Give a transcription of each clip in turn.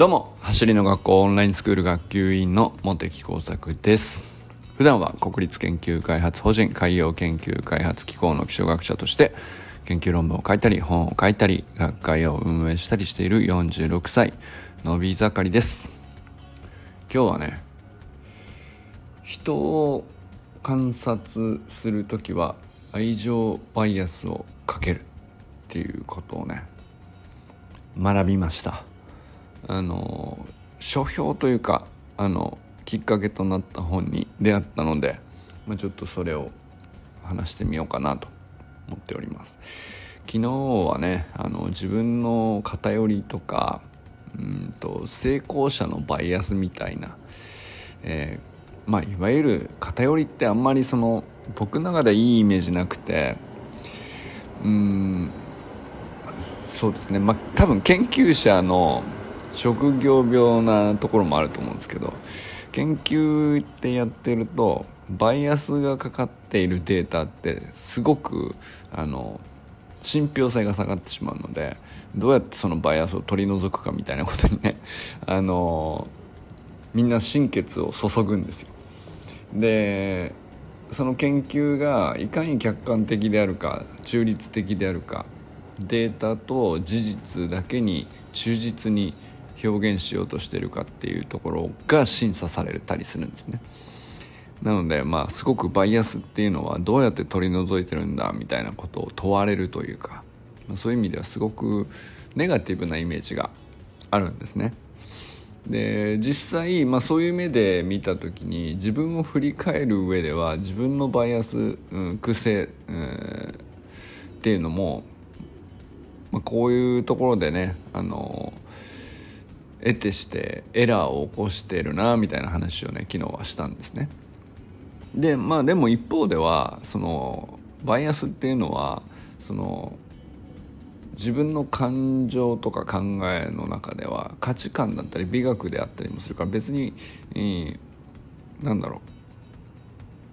どうも走りの学校オンラインスクール学級委員の茂木耕作です。普段は国立研究開発法人海洋研究開発機構の気象学者として研究論文を書いたり本を書いたり学会を運営したりしている46歳のび盛りです。今日はね人を観察する時は愛情バイアスをかけるっていうことをね学びました。あの書評というかあのきっかけとなった本に出会ったので、まあ、ちょっとそれを話してみようかなと思っております。昨日はねあの自分の偏りとかうんと成功者のバイアスみたいな、えー、まあいわゆる偏りってあんまりその僕の中でいいイメージなくてうんそうですね。まあ多分研究者の職業病なところもあると思うんですけど研究ってやってるとバイアスがかかっているデータってすごくあの信憑性が下がってしまうのでどうやってそのバイアスを取り除くかみたいなことにね あのみんな心血を注ぐんですよ。でその研究がいかに客観的であるか中立的であるかデータと事実だけに忠実に表現しようとしてるかっていうところが審査されたりするんですね。なのでまあすごくバイアスっていうのはどうやって取り除いてるんだみたいなことを問われるというか、まあ、そういう意味ではすごくネガティブなイメージがあるんですね。で実際、まあ、そういう目で見た時に自分を振り返る上では自分のバイアス、うん、癖、うん、っていうのも、まあ、こういうところでねあの得てしてエラーを起こしてるなみたいな話をね昨日はしたんですね。でまあでも一方ではそのバイアスっていうのはその自分の感情とか考えの中では価値観だったり美学であったりもするから別に、え、なんだろ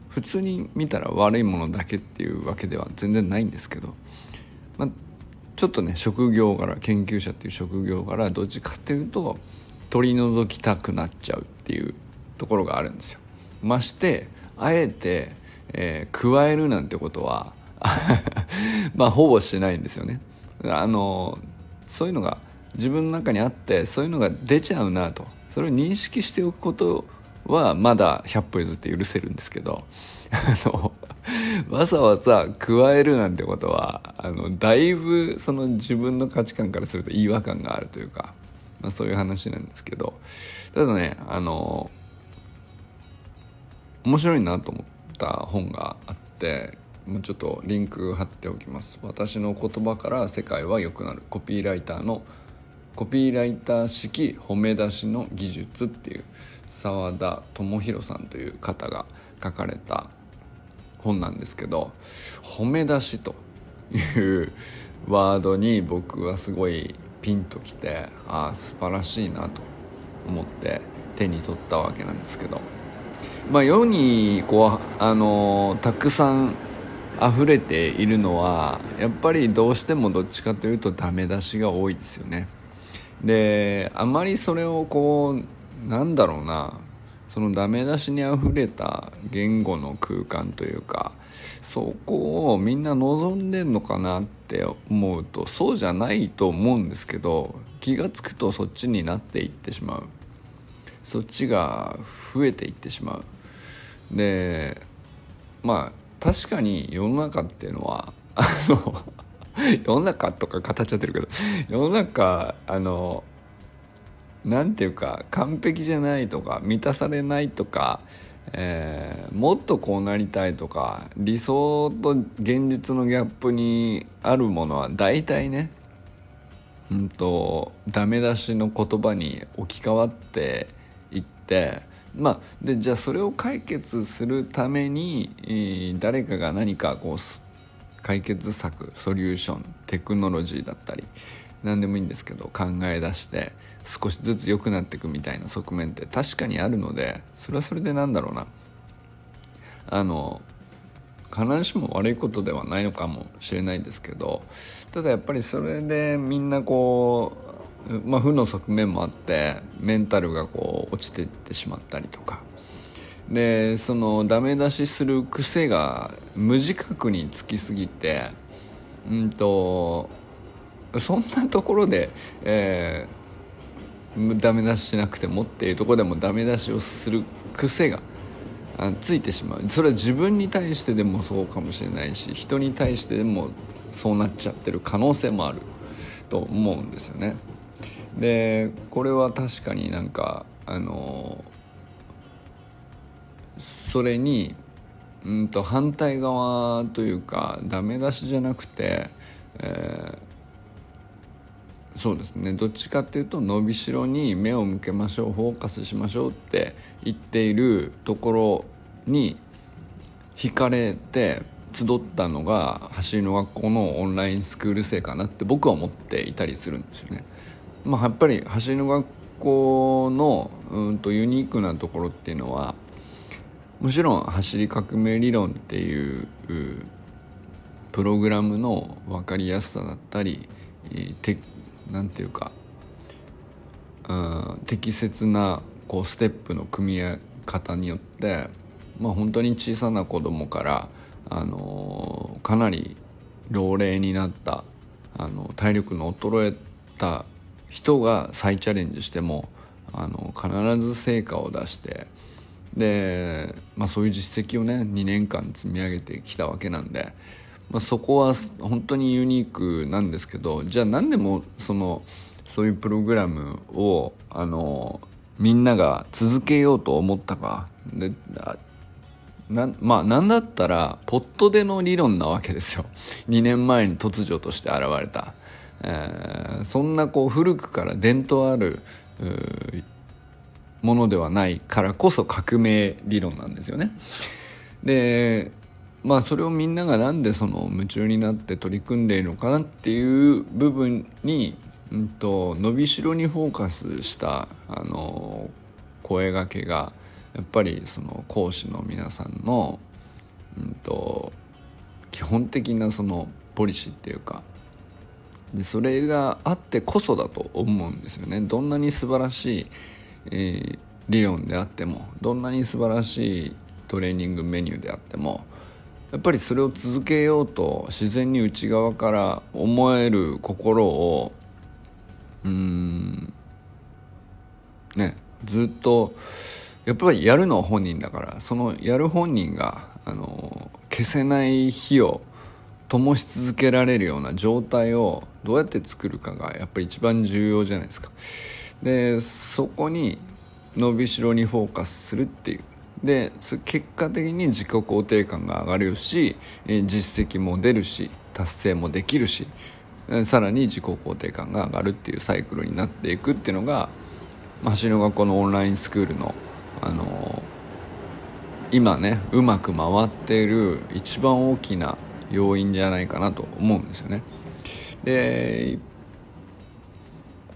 う普通に見たら悪いものだけっていうわけでは全然ないんですけど、まあ、ちょっとね職業柄研究者っていう職業柄どっちかっていうと取り除きたくなっちゃうっていうところがあるんですよ。ましてあえて、えー、加えるなんてことは まあほぼしないんですよね。あのそういうのが自分の中にあってそういうのが出ちゃうなとそれを認識しておくことはまだ100歩譲って許せるんですけど あの わざわざ加えるなんてことはあのだいぶその自分の価値観からすると違和感があるというか、まあ、そういう話なんですけど。ただねあの面白いなと思った本があってもうちょっとリンク貼っておきます。私の言葉から世界は良くなる。コピーライターのコピーライター式褒め出しの技術っていう澤田智博さんという方が書かれた本なんですけど褒め出しというワードに僕はすごいピンときてああ素晴らしいなと思って手に取ったわけなんですけど。まあ世にこうあのたくさん溢れているのはやっぱりどうしてもどっちかというとダメ出しが多いですよね。であまりそれをこうなんだろうなそのダメ出しにあふれた言語の空間というかそこをみんな望んでんのかなって思うとそうじゃないと思うんですけど気が付くとそっちになっていってしまう。そっちが増えていってしまう。でまあ確かに世の中っていうのはあの世の中とか語っちゃってるけど世の中あの何て言うか完璧じゃないとか満たされないとか、えー、もっとこうなりたいとか理想と現実のギャップにあるものは大体ねうんとダメ出しの言葉に置き換わっていってまあでじゃあそれを解決するために誰かが何かこう解決策ソリューションテクノロジーだったり何でもいいんですけど考え出して少しずつ良くなっていくみたいな側面って確かにあるのでそれはそれでなんだろうな。あの必ずしも悪いことではないのかもしれないですけどただやっぱりそれでみんなこうまあ、負の側面もあってメンタルがこう落ちていってしまったりとか。でそのダメ出しする癖が無自覚につきすぎてうんとそんなところで、えー、ダメ出ししなくてもっていうとこでもダメ出しをする癖がついてしまうそれは自分に対してでもそうかもしれないし人に対してでもそうなっちゃってる可能性もあると思うんですよね。でこれは確かになんかあのそれにうんと反対側というかダメ出しじゃなくて、えー、そうですねどっちかっていうと伸びしろに目を向けましょうフォーカスしましょうって言っているところに惹かれて集ったのが走りの学校のオンラインスクール生かなって僕は思っていたりするんですよね。まあ、やっぱり走りの学校のうんとユニークなところっていうのはもちろん走り革命理論っていうプログラムの分かりやすさだったりてなんていうか適切なこうステップの組み合わ方によって、まあ、本当に小さな子供から、あのかなり老齢になったあの体力の衰えた人が再チャレンジしてもあの必ず成果を出してで、まあ、そういう実績をね2年間積み上げてきたわけなんで、まあ、そこは本当にユニークなんですけどじゃあ何でもそのそういうプログラムをあのみんなが続けようと思ったか。でなまあ何だったらポットでの理論なわけですよ。2年前に突如として現れた、えー、そんなこう古くから伝統あるものではないからこそ革命理論なんですよね。でまあそれをみんなが何でその夢中になって取り組んでいるのかなっていう部分に、うんと、伸びしろにフォーカスしたあの声がけがやっぱりその講師の皆さんの、うんと、基本的なそのポリシーっていうかでそれがあってこそだと思うんですよね。どんなに素晴らしいえー、理論であってもどんなに素晴らしいトレーニングメニューであってもやっぱりそれを続けようと自然に内側から思える心をうんねずっとやっぱりやるのは本人だからそのやる本人があの消せない火を灯し続けられるような状態をどうやって作るかがやっぱり一番重要じゃないですか。でそこに伸びしろにフォーカスするっていうで結果的に自己肯定感が上がるし実績も出るし達成もできるしさらに自己肯定感が上がるっていうサイクルになっていくっていうのが走の学校のオンラインスクールの、あの今ねうまく回っている一番大きな要因じゃないかなと思うんですよね。で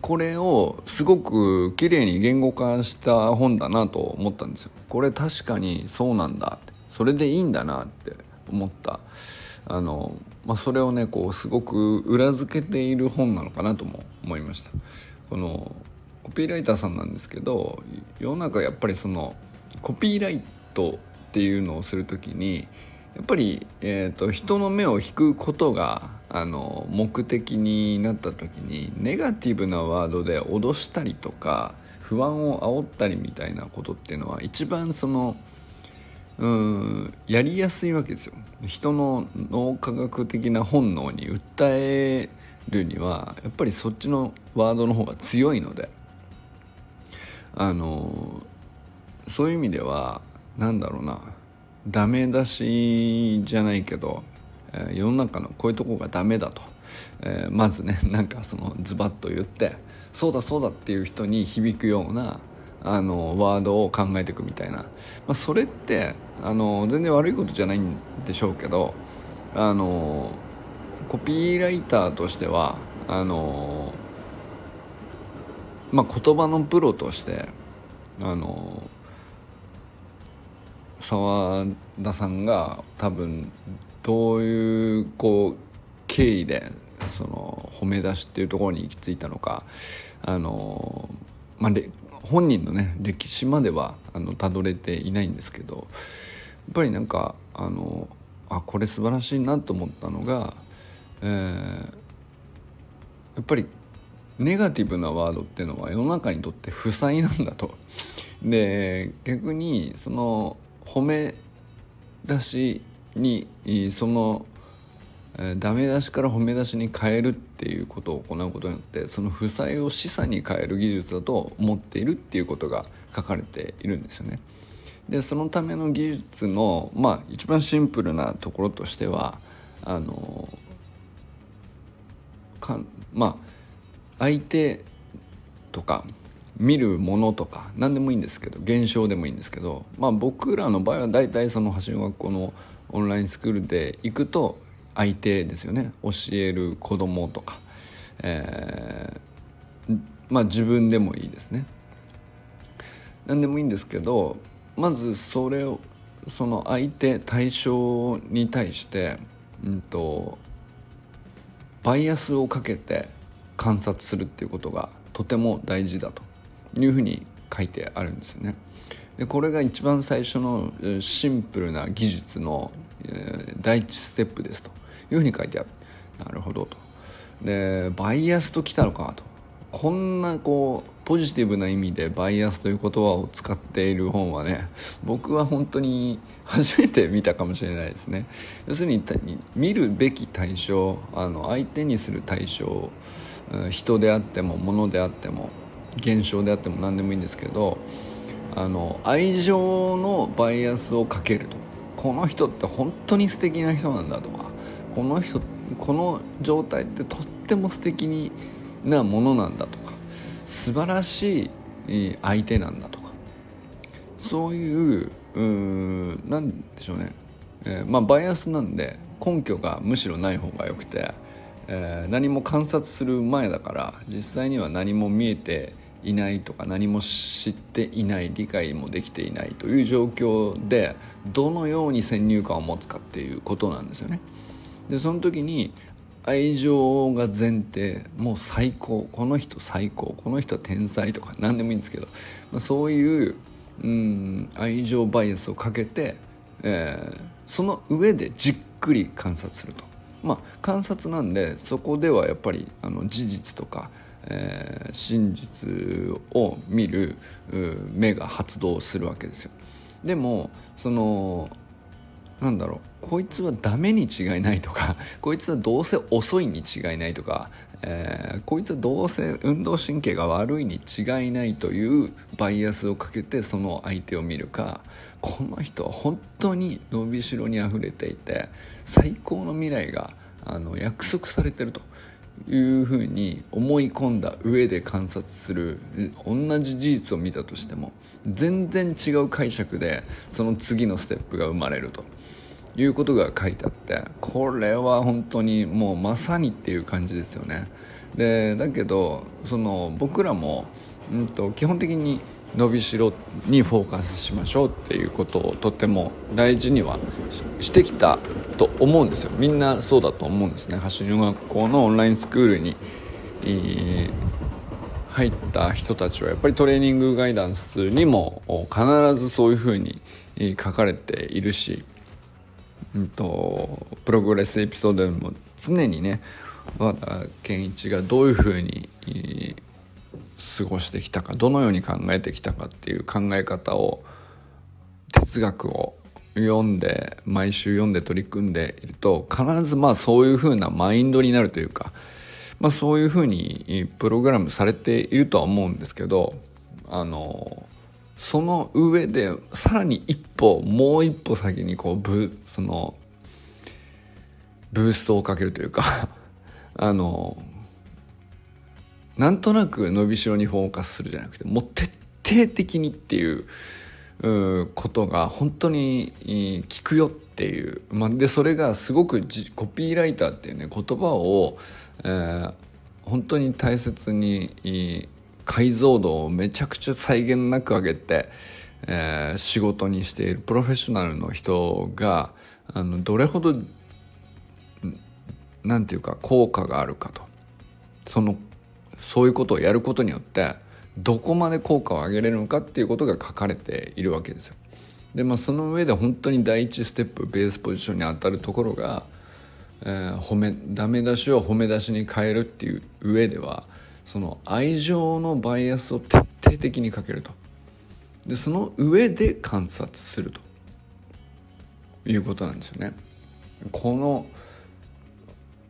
これをすごく綺麗に言語化した本だなと思ったんですよ。これ確かにそうなんだってそれでいいんだなって思ったあの、まあ、それをねこうすごく裏付けている本なのかなとも思いました。このコピーライターさんなんですけど世の中やっぱりそのコピーライトっていうのをする時にやっぱり、えーと、人の目を引くことがあの目的になった時にネガティブなワードで脅したりとか不安を煽ったりみたいなことっていうのは一番そのうんやりやすいわけですよ。人の脳科学的な本能に訴えるにはやっぱりそっちのワードの方が強いのであのそういう意味では何だろうなダメ出しじゃないけど、え、世の中のこういうとこがダメだと、え、まずね なんかそのズバッと言ってそうだそうだっていう人に響くようなあのワードを考えていくみたいな、まあ、それってあの全然悪いことじゃないんでしょうけどあのコピーライターとしてはあの、まあ、言葉のプロとしてあの澤田さんが多分どういうこう経緯でその褒め出しっていうところに行き着いたのかあの、まあ、本人のね歴史まではあのたどれていないんですけどやっぱりなんかあのあこれ素晴らしいなと思ったのが、えー、やっぱりネガティブなワードっていうのは世の中にとって負債なんだと。で逆にその褒め出しにそのダメ出しから褒め出しに変えるっていうことを行うことによってその負債を資産に変える技術だと思っているっていうことが書かれているんですよね。でそのための技術のまあ一番シンプルなところとしてはあのかまあ相手とか見るものとか何でもいいんですけど現象でもいいんですけど、まあ、僕らの場合は大体その橋の学校のオンラインスクールで行くと相手ですよね。教える子供とか、えー、まあ自分でもいいですね。何でもいいんですけどまずそれをその相手対象に対して、うんと、バイアスをかけて観察するっていうことがとても大事だというふうに書いてあるんですよね。でこれが一番最初のシンプルな技術の第一ステップですというふうに書いてある。なるほどと。でバイアスときたのかと。こんなこうポジティブな意味でバイアスという言葉を使っている本はね僕は本当に 初めて見たかもしれないですね。要するに見るべき対象あの相手にする対象人であっても物であっても現象であっても何でもいいんですけどあの愛情のバイアスをかけると。この人って本当に素敵な人なんだとか。この人この状態ってとっても素敵なものなんだとか。素晴らしい相手なんだとか。そういううなんでしょうね、えー、まあバイアスなんで根拠がむしろない方がよくて、えー、何も観察する前だから実際には何も見えていないとか何も知っていない理解もできていないという状況でどのように先入観を持つかっていうことなんですよね。でその時に愛情が前提もう最高この人最高この人は天才とか何でもいいんですけど、まあ、そういううん愛情バイアスをかけて、えー、その上でじっくり観察すると。まあ、観察なんでそこではやっぱりあの事実とかえー、真実を見る目が発動するわけですよ。でもそのなんだろうこいつはダメに違いないとか こいつはどうせ遅いに違いないとか、えー、こいつはどうせ運動神経が悪いに違いないというバイアスをかけてその相手を見るかこの人は本当に伸びしろにあふれていて最高の未来があの約束されてるというふうに思い込んだ上で観察する同じ事実を見たとしても全然違う解釈でその次のステップが生まれるということが書いてあってこれは本当にもうまさにっていう感じですよね。でだけどその僕らも、うんと基本的に伸びしろにフォーカスしましょうっていうことをとても大事にはしてきたと思うんですよ。みんなそうだと思うんですね。走り学校のオンラインスクールに、えー、入った人たちはやっぱりトレーニングガイダンスにも必ずそういうふうに書かれているし、うんと、プログレスエピソードでも常にね和田健一がどういうふうに、えー過ごしてきたかどのように考えてきたかっていう考え方を哲学を読んで毎週読んで取り組んでいると必ずまあそういうふうなマインドになるというか、まあ、そういうふうにプログラムされているとは思うんですけどあのその上でさらに一歩もう一歩先にこうブそのブーストをかけるというか あのなんとなく伸びしろにフォーカスするじゃなくてもう徹底的にっていうことが本当に効くよっていう、まあ、でそれがすごくコピーライターっていうね言葉を、えー、本当に大切に解像度をめちゃくちゃ際限なく上げて、えー、仕事にしているプロフェッショナルの人があのどれほど何て言うか効果があるかと。そのそういうことをやることによってどこまで効果を上げれるのかっていうことが書かれているわけですよ。でまあその上で本当に第一ステップベースポジションに当たるところが、えー、褒めダメ出しを褒め出しに変えるっていう上ではその愛情のバイアスを徹底的にかけるとでその上で観察するということなんですよね。この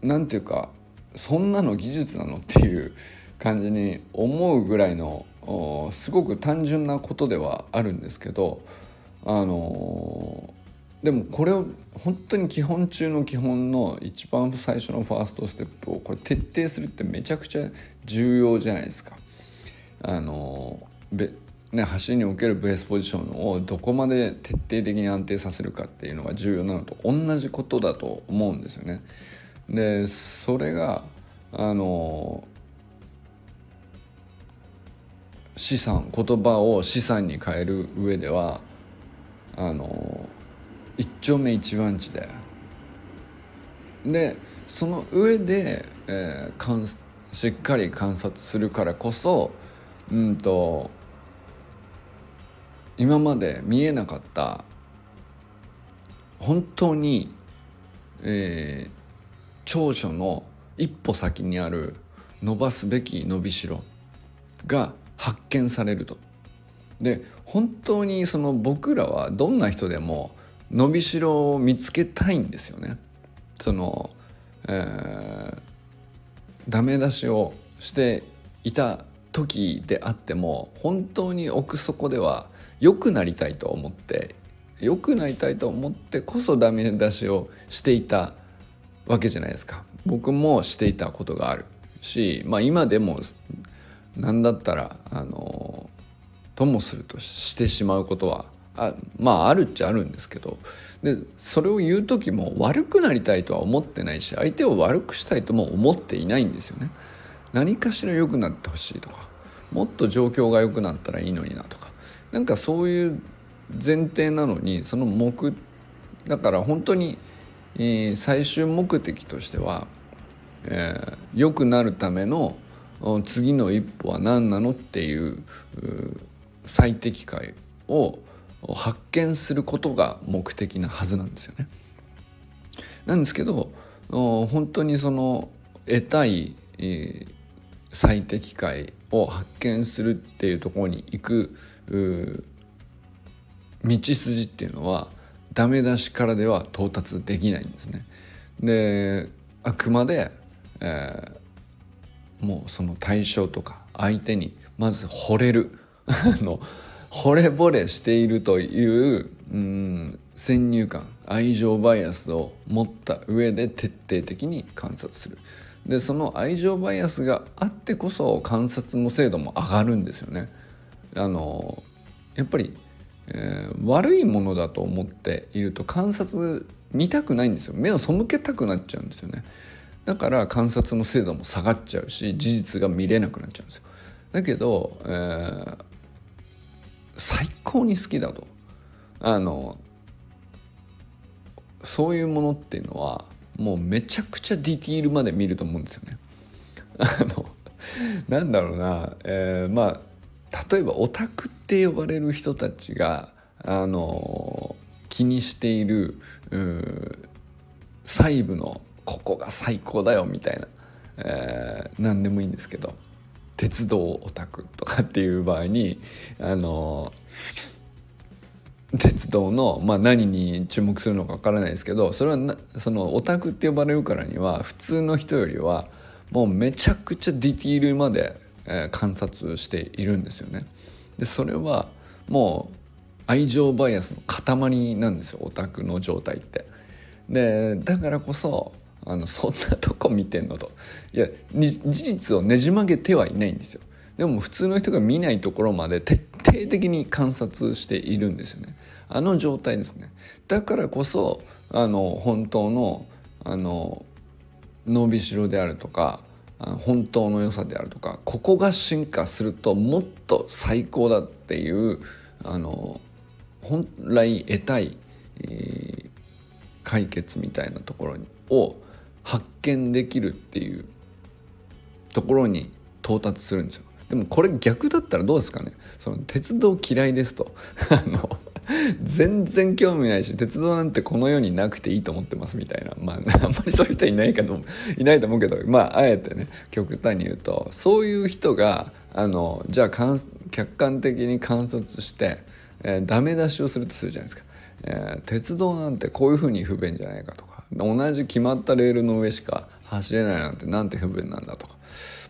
なんていうかそんなの技術なのっていう感じに思うぐらいのすごく単純なことではあるんですけどあのでもこれを本当に基本中の基本の一番最初のファーストステップをこれ徹底するってめちゃくちゃ重要じゃないですか。あのね、走りにおけるベースポジションをどこまで徹底的に安定させるかっていうのが重要なのと同じことだと思うんですよね。でそれがあの資産言葉を資産に変える上ではあの一丁目一番地で。でその上で、えー、しっかり観察するからこそうんと今まで見えなかった本当に、えー、長所の一歩先にある伸ばすべき伸びしろが発見されると。で本当にその僕らはどんな人でも伸びしろを見つけたいんですよね。その、えー、ダメ出しをしていた時であっても本当に奥底では良くなりたいと思って良くなりたいと思ってこそダメ出しをしていたわけじゃないですか僕もしていたことがあるしまあ今でも何だったらあのともするとしてしまうことはあまああるっちゃあるんですけどでそれを言う時も悪くなりたいとは思ってないし相手を悪くしたいとも思っていないんですよね。何かしら良くなってほしいとかもっと状況が良くなったらいいのになとかなんかそういう前提なのにその目だから本当に、えー、最終目的としては、えー、良くなるための次の一歩は何なのっていう最適解を発見することが目的なはずなんですよね。なんですけど本当にその得たい、最適解を発見するっていうところに行く道筋っていうのはダメ出しからでは到達できないんですね。であくまで、えー、もうその対象とか相手にまず惚れる。の惚れ惚れしているといううん先入観愛情バイアスを持った上で徹底的に観察する。でその愛情バイアスがあってこそ観察の精度も上がるんですよね。あのやっぱり、えー、悪いものだと思っていると観察見たくないんですよ。目を背けたくなっちゃうんですよね。だから観察の精度も下がっちゃうし事実が見れなくなっちゃうんですよだけど、えー、最高に好きだとあのそういうものっていうのはもうめちゃくちゃディティールまで見ると思うんですよね。あのなんだろうな、えー、まあ例えばオタクって呼ばれる人たちがあの気にしている細部のここが最高だよみたいな、えー、何でもいいんですけど鉄道オタクとかっていう場合にあの鉄道の、まあ、何に注目するのかわからないですけどそれはなそのオタクって呼ばれるからには普通の人よりはもうめちゃくちゃディティールまで、えー、観察しているんですよね。でそれはもう愛情バイアスの塊なんですよオタクの状態って。でだからこそあのそんなとこ見てんのと。いや事実をねじ曲げてはいないんですよ。でも普通の人が見ないところまで徹底的に観察しているんですよね。あの状態ですね。だからこそあの本当のあの伸びしろであるとか本当の良さであるとかここが進化するともっと最高だっていうあの本来得たい、えー、解決みたいなところを発見できるっていうところに到達するんですよ。でもこれ逆だったらどうですかね？その鉄道嫌いですと。あの全然興味ないし鉄道なんてこの世になくていいと思ってますみたいな。まあ あんまりそういう人いないかといないと思うけど。まああえてね極端に言うとそういう人があのじゃあ客観的に観察して、えー、ダメ出しをするとするじゃないですか、えー、鉄道なんてこういうふうに不便じゃないかとか。同じ決まったレールの上しか走れないなんてなんて不便なんだとか、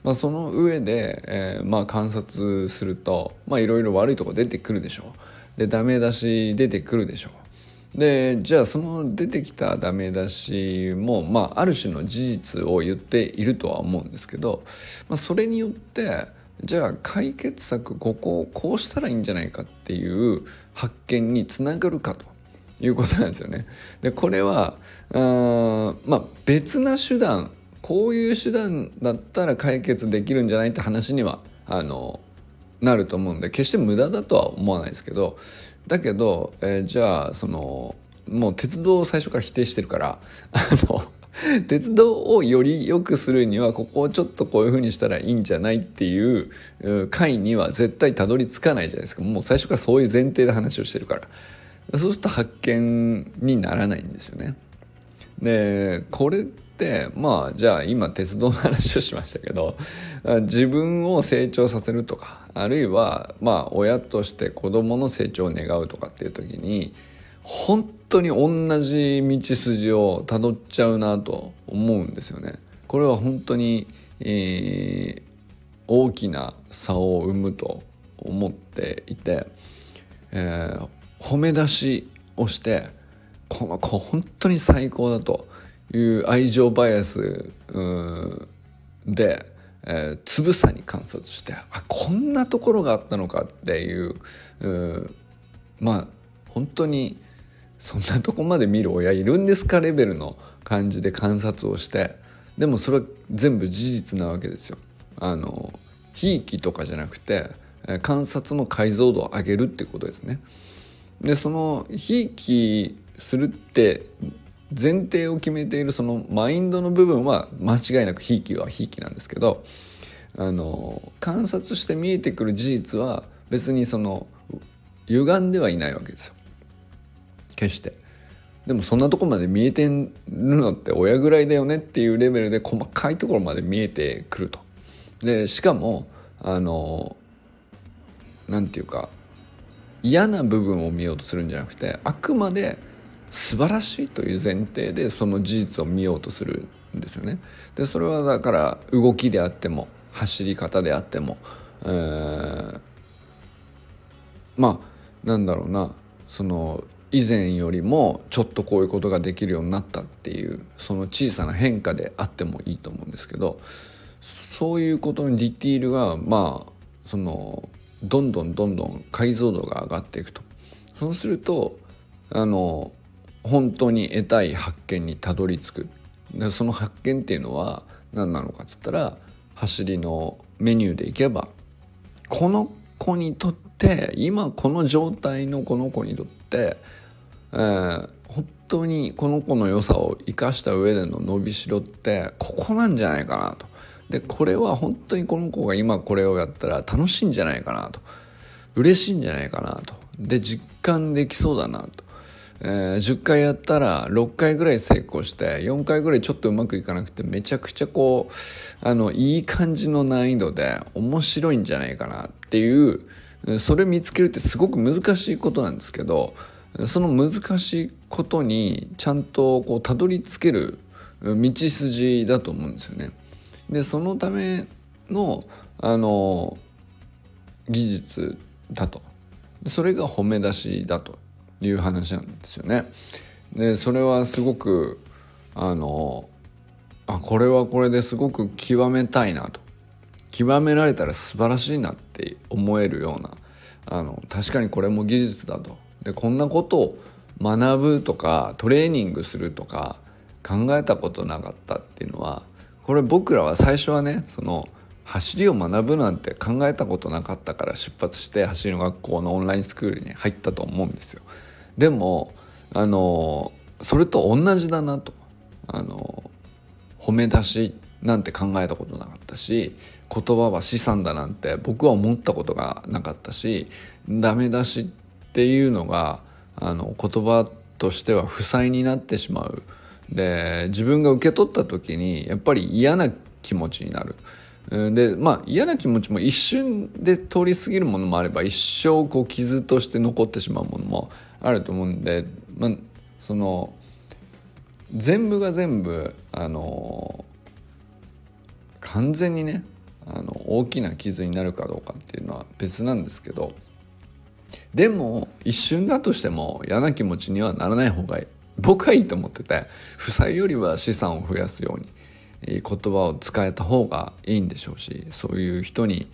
まあ、その上で、えー、まあ観察するといろいろ悪いとこ出てくるでしょう。でダメ出し出てくるでしょう。でじゃあその出てきたダメ出しも、まあ、ある種の事実を言っているとは思うんですけど、まあ、それによってじゃあ解決策ここをこうしたらいいんじゃないかっていう発見につながるかと。いうことなんですよね。でこれはあまあ別な手段こういう手段だったら解決できるんじゃないって話にはあのなると思うんで決して無駄だとは思わないですけどだけど、えー、じゃあそのもう鉄道を最初から否定してるからあの鉄道をより良くするにはここをちょっとこういうふうにしたらいいんじゃないっていう回には絶対たどり着かないじゃないですかもう最初からそういう前提で話をしてるからそうすると発見にならないんですよね。でこれってまあじゃあ今鉄道の話をしましたけど自分を成長させるとかあるいはまあ親として子供の成長を願うとかっていう時に本当に同じ道筋をたどっちゃうなと思うんですよね。これは本当に、えー、大きな差を生むと思っていて、えー、褒め出しをしてこの子本当に最高だという愛情バイアスで、えー、つぶさに観察してあこんなところがあったのかっていうまあ本当にそんなとこまで見る親いるんですかレベルの感じで観察をしてでもそれは全部事実なわけですよ。あのひいきとかじゃなくて観察の解像度を上げるってことですね。でそのひいきするって前提を決めているそのマインドの部分は間違いなくひいきはひいきなんですけどあの観察して見えてくる事実は別にその歪んではいないわけですよ。決してでもそんなとこまで見えてるのって親ぐらいだよねっていうレベルで細かいところまで見えてくるとでしかもあのなんていうか嫌な部分を見ようとするんじゃなくてあくまで素晴らしいという前提でその事実を見ようとするんですよね。でそれはだから動きであっても走り方であっても、えー、まあなんだろうなその以前よりもちょっとこういうことができるようになったっていうその小さな変化であってもいいと思うんですけどそういうことのディティールがまあそのどんどんどんどん解像度が上がっていくとそうするとあの本当に得たい発見にたどり着くでその発見っていうのは何なのかっつったら走りのメニューでいけばこの子にとって今この状態のこの子にとってえー、本当にこの子の良さを生かした上での伸びしろってここなんじゃないかなと。でこれは本当にこの子が今これをやったら楽しいんじゃないかなと。嬉しいんじゃないかなと。で実感できそうだなと、えー、10回やったら6回ぐらい成功して4回ぐらいちょっとうまくいかなくてめちゃくちゃこうあのいい感じの難易度で面白いんじゃないかなっていうそれ見つけるってすごく難しいことなんですけどその難しいことにちゃんとこうたどり着ける道筋だと思うんですよね。でそのためのあの技術だと。それが褒め出しだという話なんですよね。でそれはすごくあのあこれはこれですごく極めたいなと。極められたら素晴らしいなって思えるようなあの確かにこれも技術だと。でこんなことを学ぶとかトレーニングするとか考えたことなかったっていうのはこれ僕らは最初はねその走りを学ぶなんて考えたことなかったから出発して走りの学校のオンラインスクールに入ったと思うんですよ。でもあのそれと同じだなとあの褒め出しなんて考えたことなかったし言葉は資産だなんて僕は思ったことがなかったしダメ出しっていうのがあの言葉としては負債になってしまうで自分が受け取った時にやっぱり嫌な気持ちになる。でまあ嫌な気持ちも一瞬で通り過ぎるものもあれば一生こう傷として残ってしまうものもあると思うんで、まあ、その全部が全部あの完全にねあの大きな傷になるかどうかっていうのは別なんですけどでも一瞬だとしても嫌な気持ちにはならない方がいい僕はいいと思ってて負債よりは資産を増やすように言葉を使えた方がいいんでしょうしそういう人に、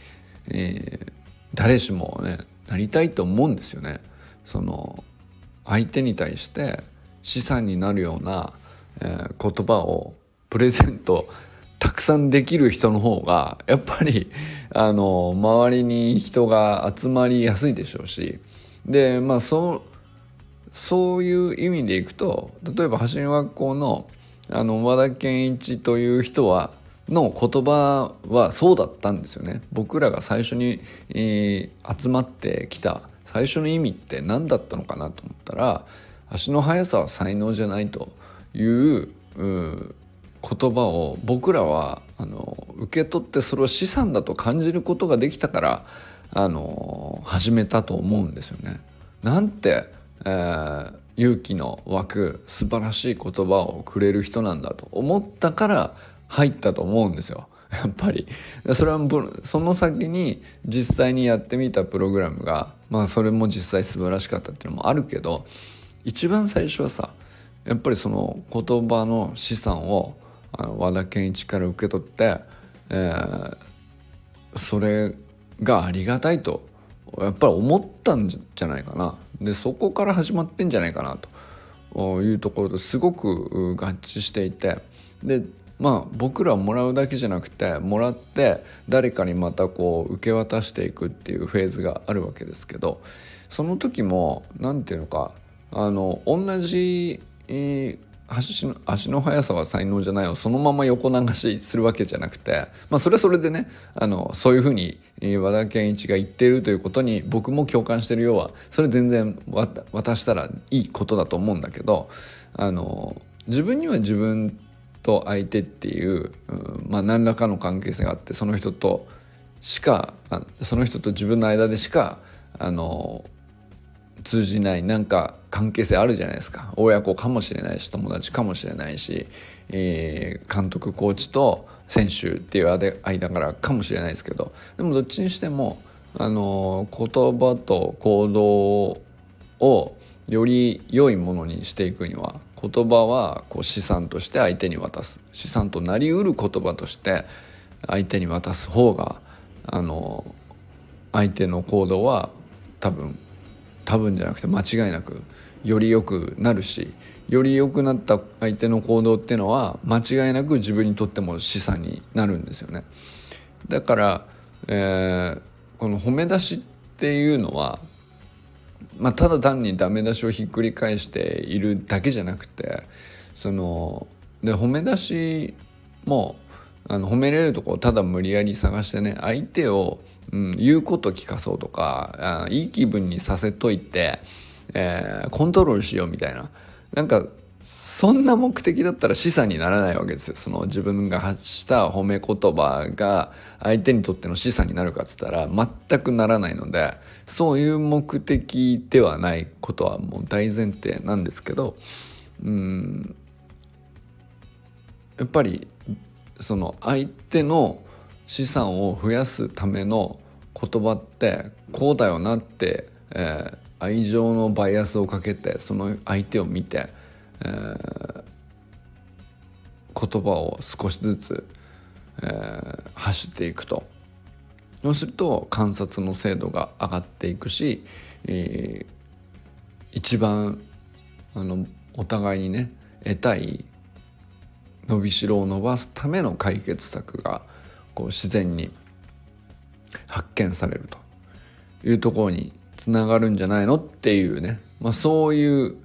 えー、誰しもねなりたいと思うんですよね。その相手に対して資産になるような、えー、言葉をプレゼントたくさんできる人の方がやっぱりあの周りに人が集まりやすいでしょうしでまあそうそういう意味でいくと例えば橋の学校のあの和田健一という人はの言葉はそうだったんですよね僕らが最初に、えー、集まってきた最初の意味って何だったのかなと思ったら足の速さは才能じゃないという言葉を僕らはあの受け取ってそれを資産だと感じることができたからあの始めたと思うんですよね。なんて、えー、勇気の湧く素晴らしい言葉をくれる人なんだと思ったから入ったと思うんですよ。やっぱりそれはその先に実際にやってみたプログラムがまあそれも実際素晴らしかったっていうのもあるけど一番最初はさやっぱりその言葉の資産をあの和田健一から受け取って、えー、それがありがたいとやっぱり思ったんじゃないかなでそこから始まってんじゃないかなと。いうところとすごく合致していて。でまあ僕らもらうだけじゃなくてもらって誰かにまたこう受け渡していくっていうフェーズがあるわけですけどその時も何て言うのかあの同じ、足の足の速さは才能じゃないをそのまま横流しするわけじゃなくて、まあ、それはそれでねあのそういうふうに和田健一が言っているということに僕も共感してるようはそれ全然渡したらいいことだと思うんだけどあの自分には自分と相手っていう、うん、まあ、何らかの関係性があってその人としかその人と自分の間でしかあの通じないなんか関係性あるじゃないですか。親子かもしれないし友達かもしれないし、えー、監督コーチと選手っていう間柄かもしれないですけど。でもどっちにしてもあの言葉と行動をより良いものにしていくには言葉はこう資産として相手に渡す。資産となりうる言葉として相手に渡す方があの相手の行動は多分多分じゃなくて間違いなくより良くなるしより良くなった相手の行動っていうのは間違いなく自分にとっても資産になるんですよね。だから、えー、この褒め出しっていうのは、まあ、ただ単にダメ出しをひっくり返しているだけじゃなくてそので褒め出しもあの褒めれるとこをただ無理やり探してね相手をうん、言うこと聞かそうとかあいい気分にさせといて、えー、コントロールしようみたいな。なんかそんな目的だったら示唆にならないわけですよ。その自分が発した褒め言葉が相手にとっての示唆になるかっつったら全くならないのでそういう目的ではないことはもう大前提なんですけどうんやっぱりその相手の資産を増やすための言葉ってこうだよなって、えー、愛情のバイアスをかけてその相手を見て、えー、言葉を少しずつ、えー、走っていくと。そうすると観察の精度が上がっていくし、えー、一番あのお互いにね得たい伸びしろを伸ばすための解決策がこう自然に発見されるというところにつながるんじゃないのっていうね、まあ、そういう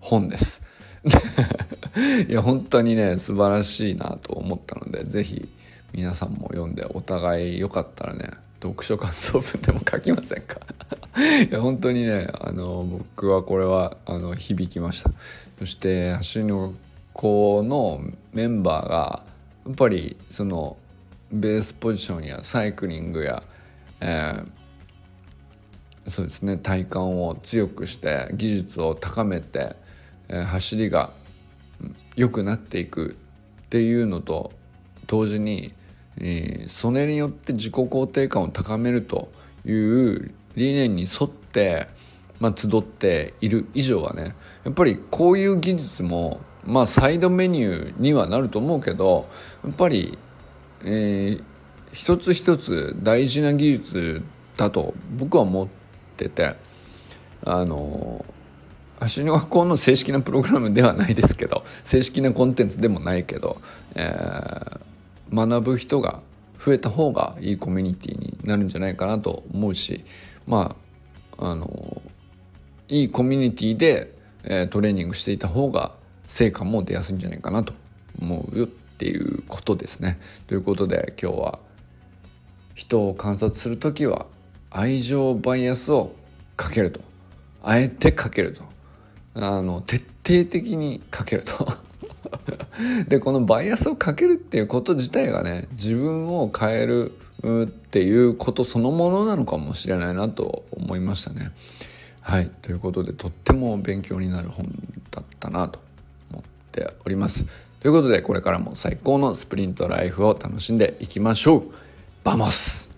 本です。いや本当にね素晴らしいなと思ったので是非皆さんも読んでお互いよかったらね読書感想文でも書きませんか？いや本当にねあの僕はこれはあの響きました。そして走りの子のメンバーがやっぱりそのベースポジションやサイクリングや、えー、そうですね体幹を強くして技術を高めて、えー、走りが良くなっていくっていうのと同時に、えー、それによって自己肯定感を高めるという理念に沿って、まあ、集っている以上はねやっぱりこういう技術もまあサイドメニューにはなると思うけどやっぱりえー、一つ一つ大事な技術だと僕は思っててあの足の学校の正式なプログラムではないですけど正式なコンテンツでもないけど、えー、学ぶ人が増えた方がいいコミュニティになるんじゃないかなと思うしまああのいいコミュニティで、えー、トレーニングしていた方が成果も出やすいんじゃないかなと思うよ。っていうことですね。ということで今日は人を観察する時は愛情バイアスをかけるとあえてかけるとあの徹底的にかけると でこのバイアスをかけるっていうこと自体がね自分を変えるっていうことそのものなのかもしれないなと思いましたね。はいということでとっても勉強になる本だったなと思っております。ということでこれからも最高のスプリントライフを楽しんでいきましょう。 Vamos。